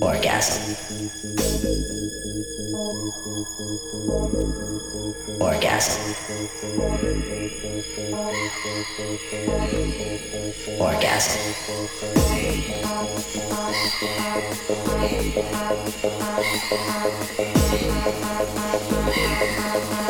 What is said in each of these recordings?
Orgasm. Orgasm. Orgasm. Orgasm.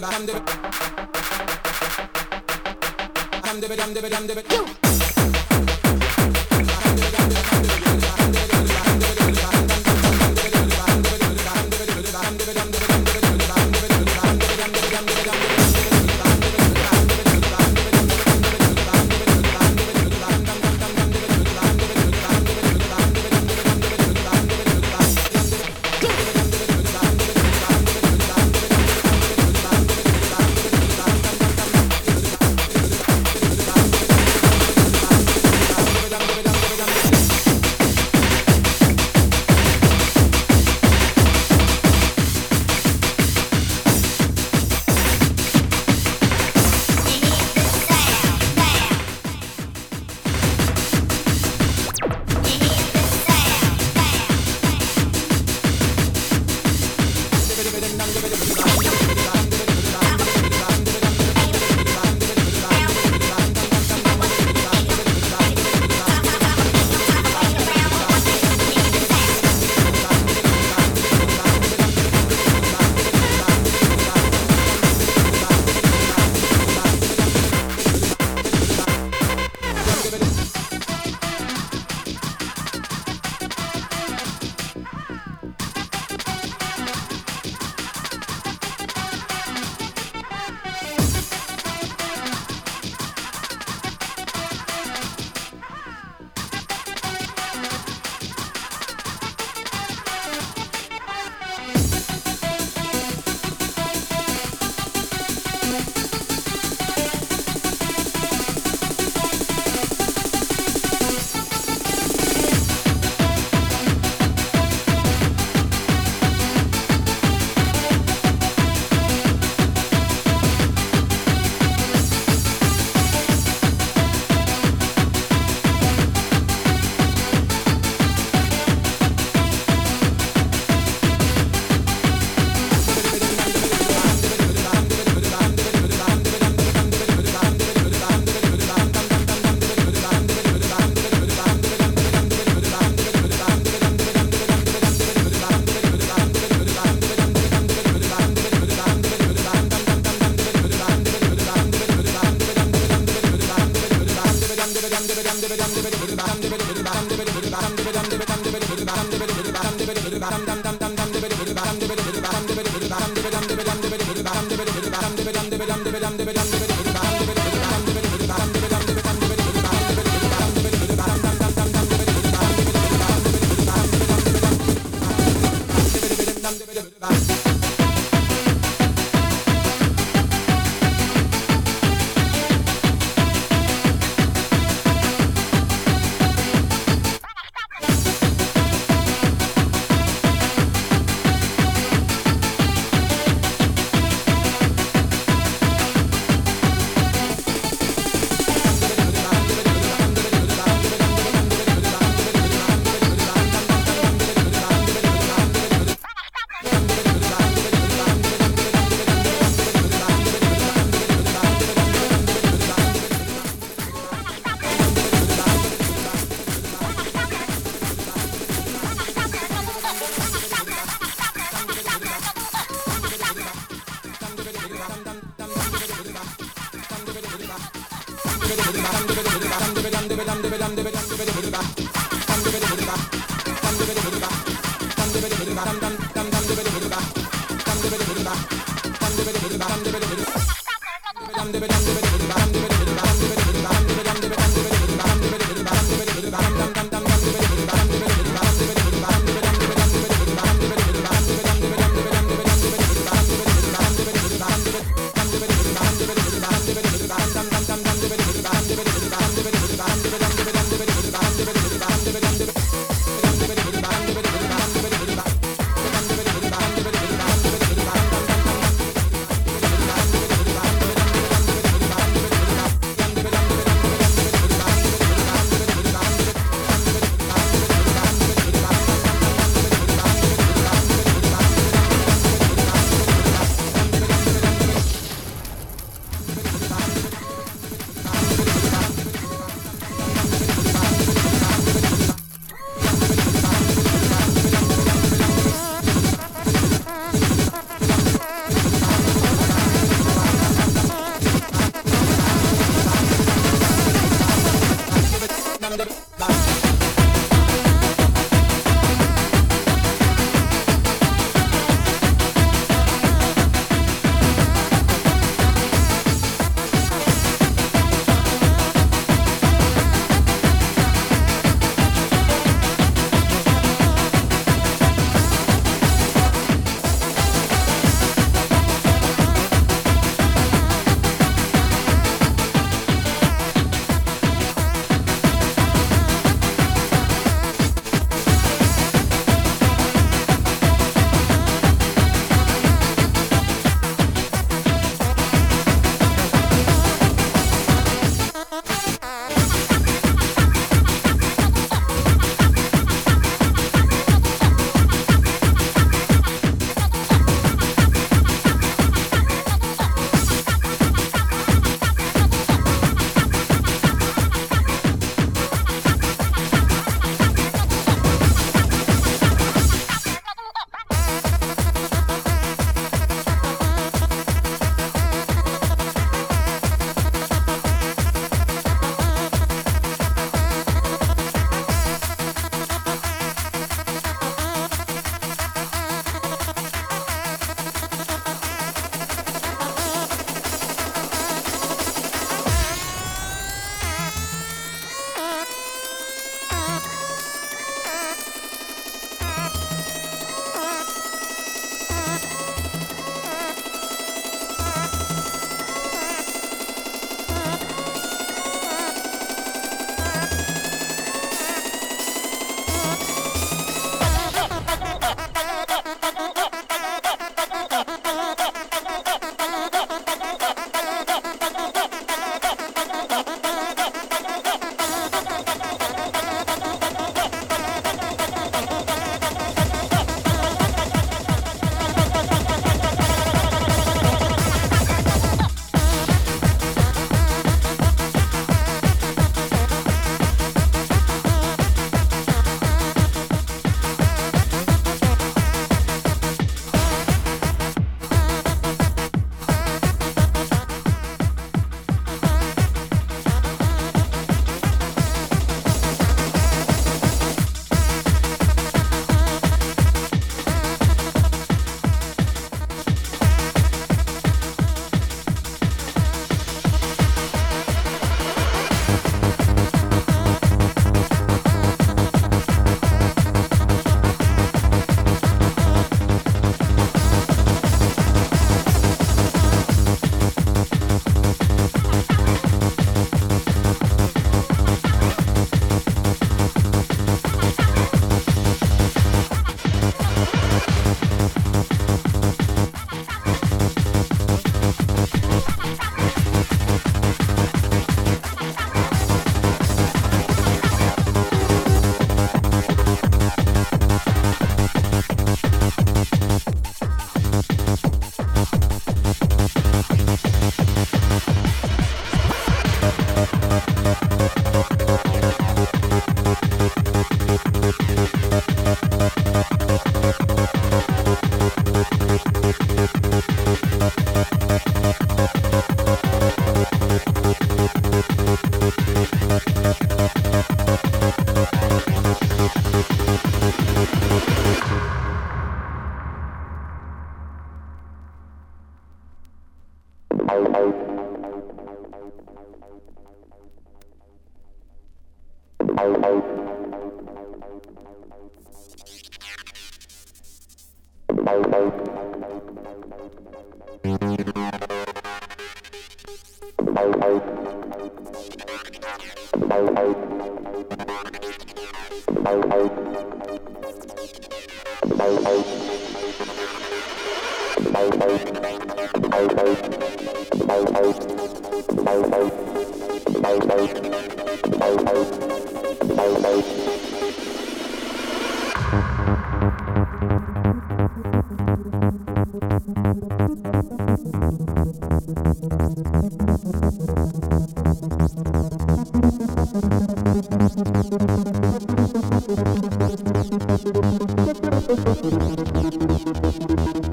Bam,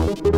Thank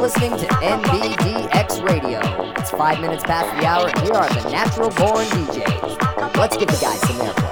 listening to NBDX Radio. It's five minutes past the hour, and here are the natural born DJs. Let's give the guys some airplay.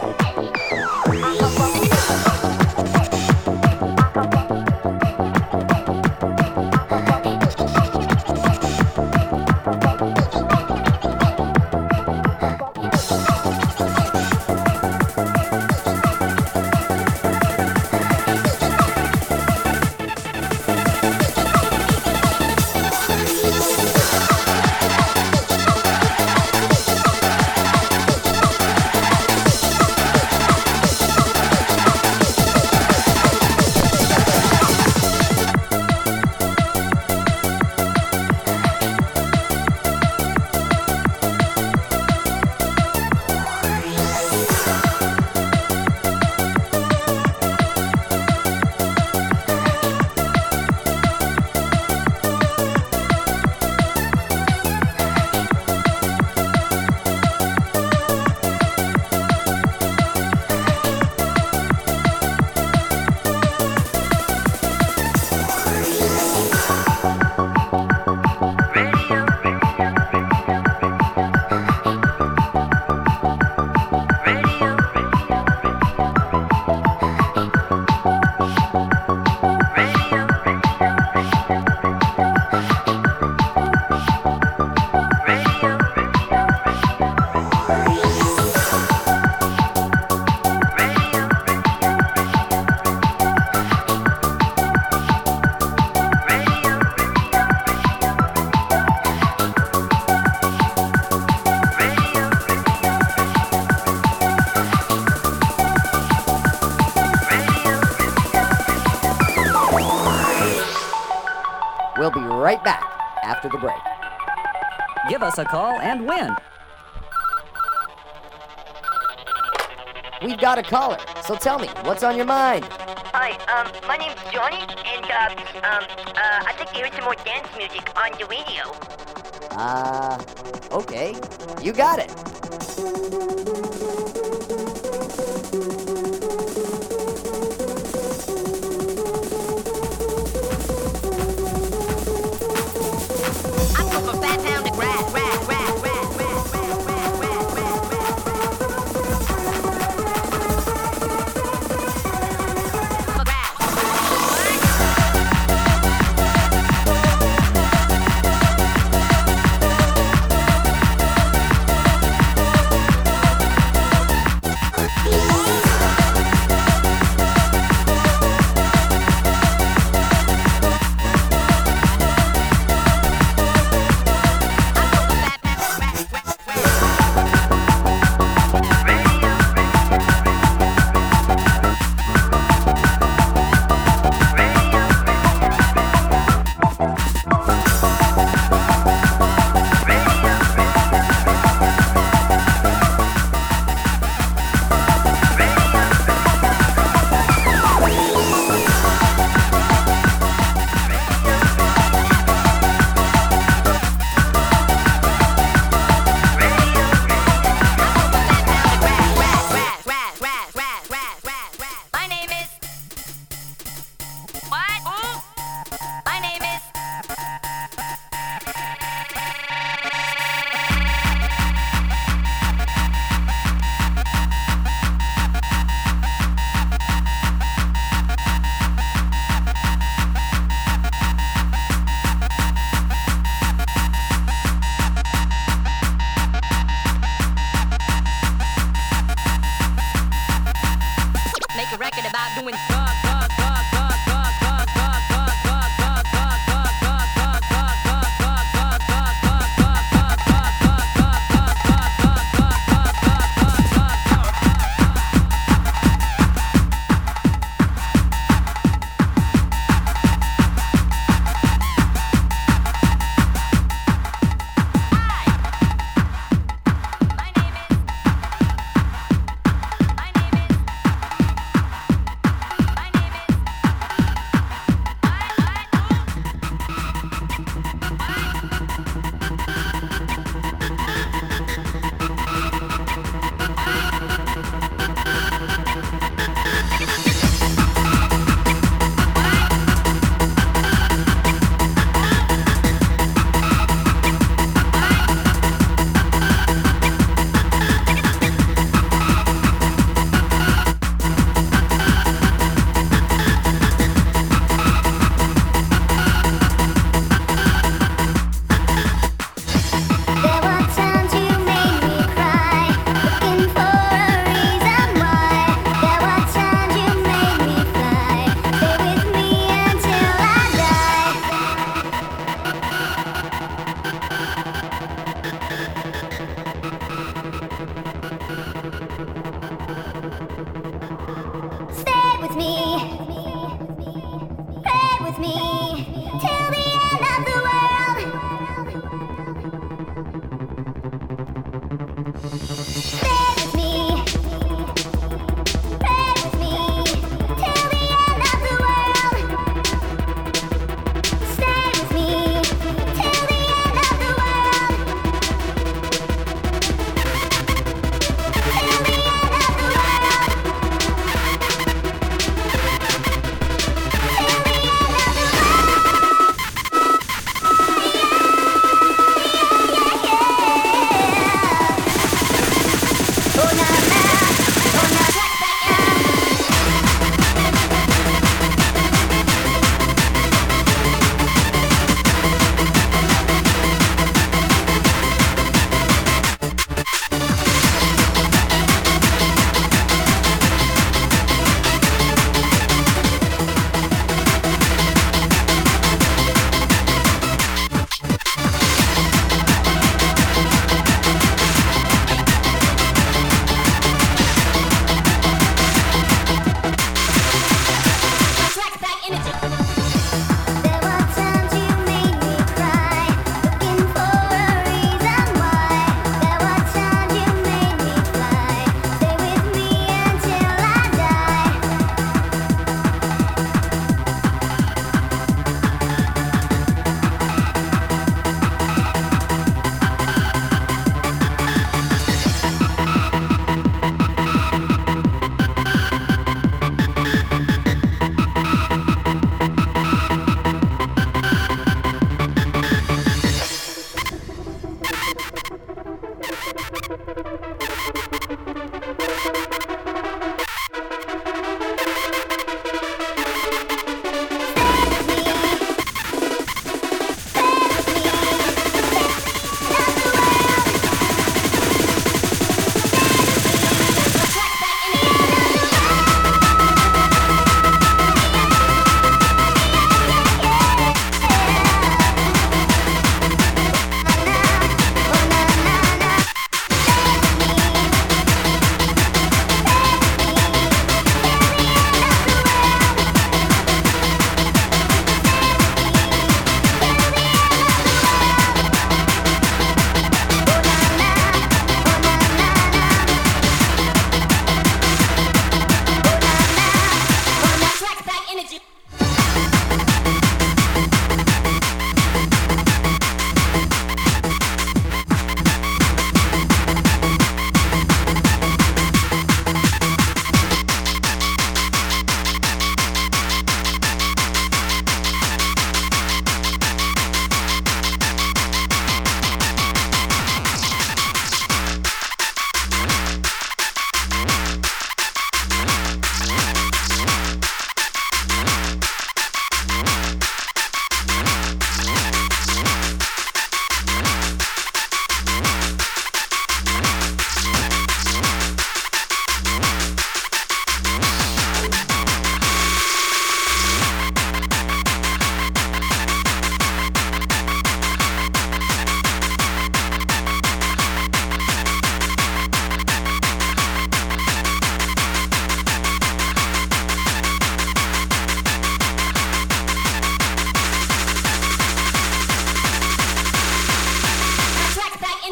Us a call and win. We've got a caller, so tell me, what's on your mind? Hi, um, my name's Johnny, and, uh, um, uh, I'd like to hear some more dance music on the radio. Uh, okay. You got it.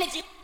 energy.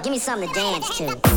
Give me something to dance to.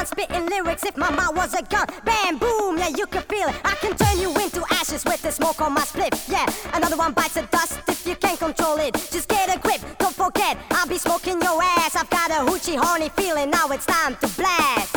I'm spitting lyrics. If my mouth was a gun, bam, boom, yeah, you can feel it. I can turn you into ashes with the smoke on my split. Yeah, another one bites the dust if you can't control it. Just get a grip, don't forget, I'll be smoking your ass. I've got a hoochie horny feeling, now it's time to blast.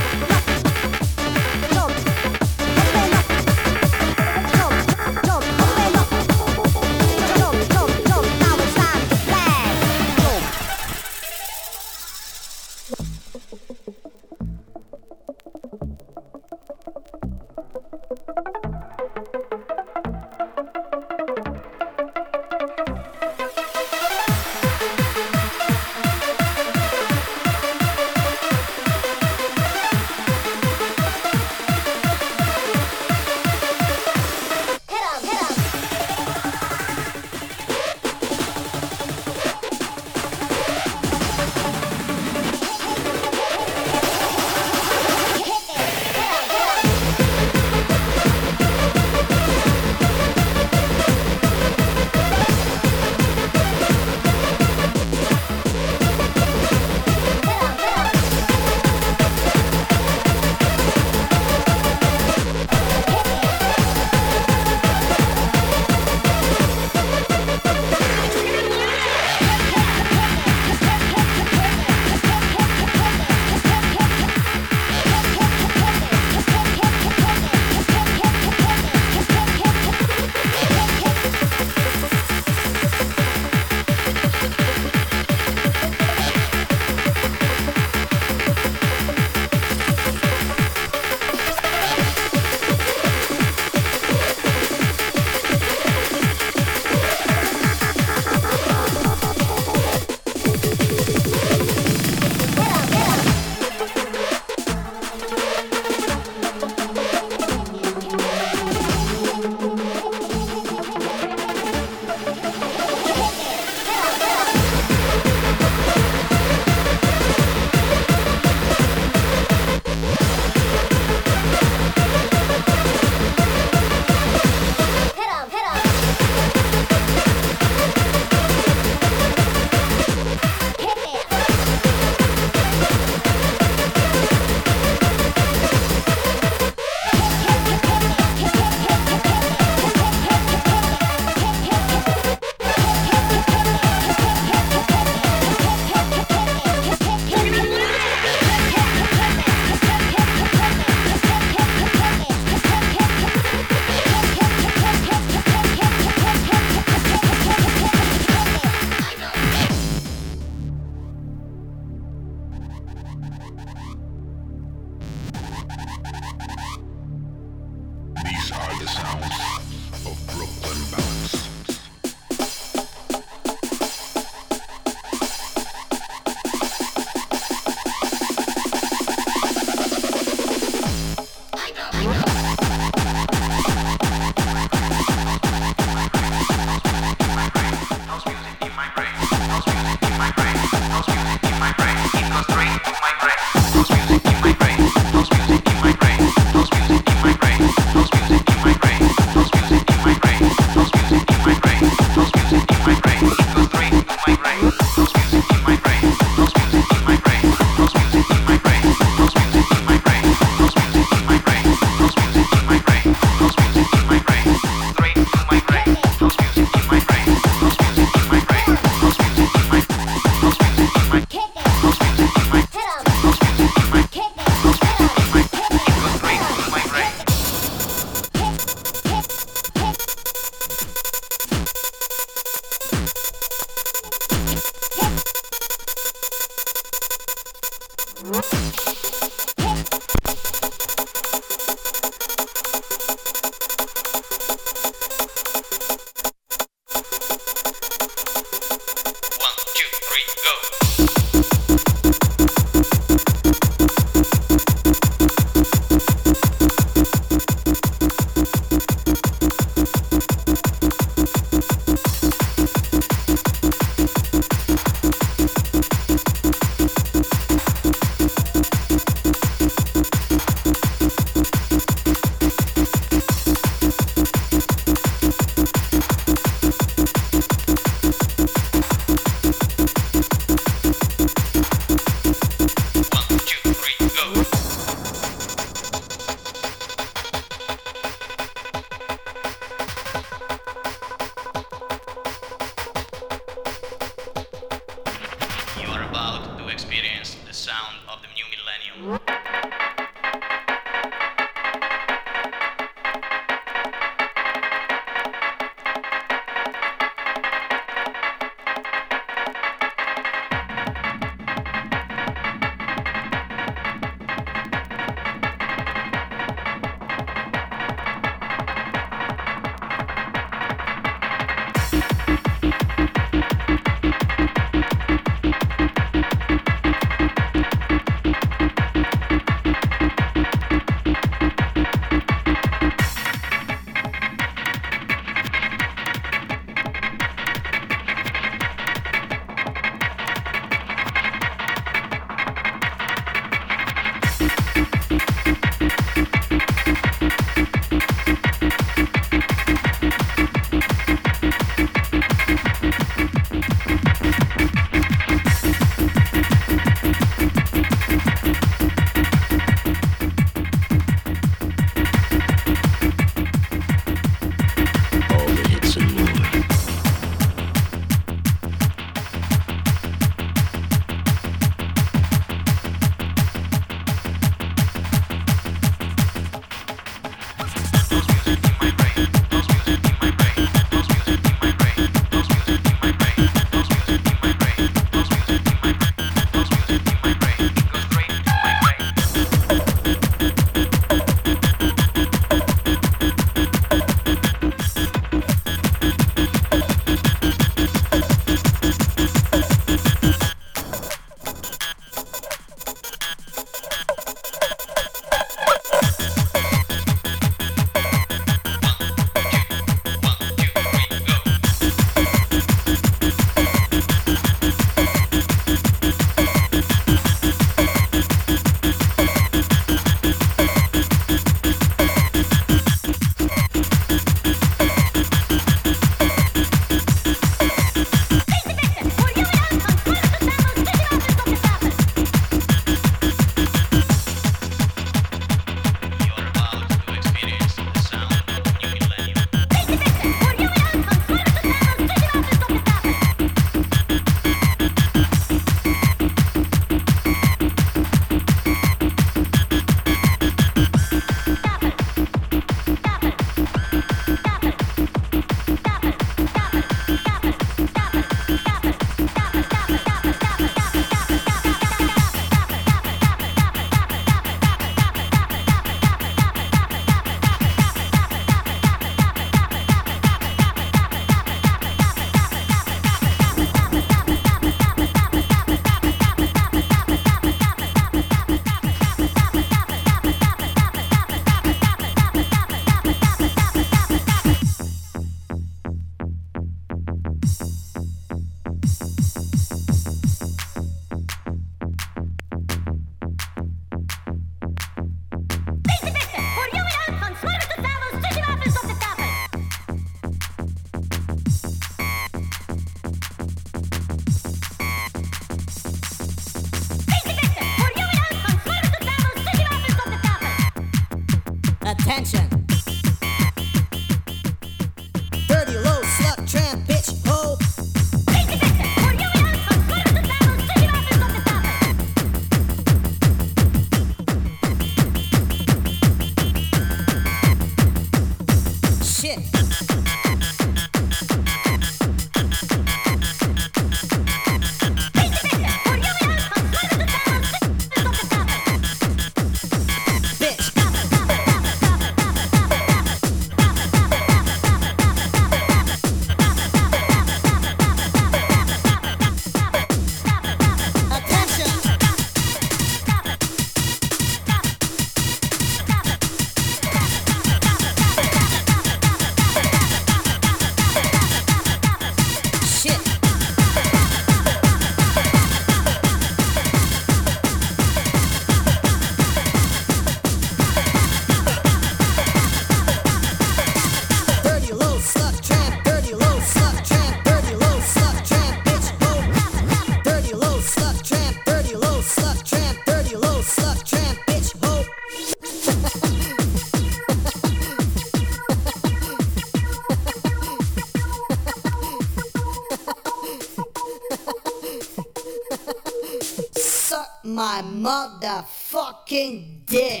My motherfucking dick.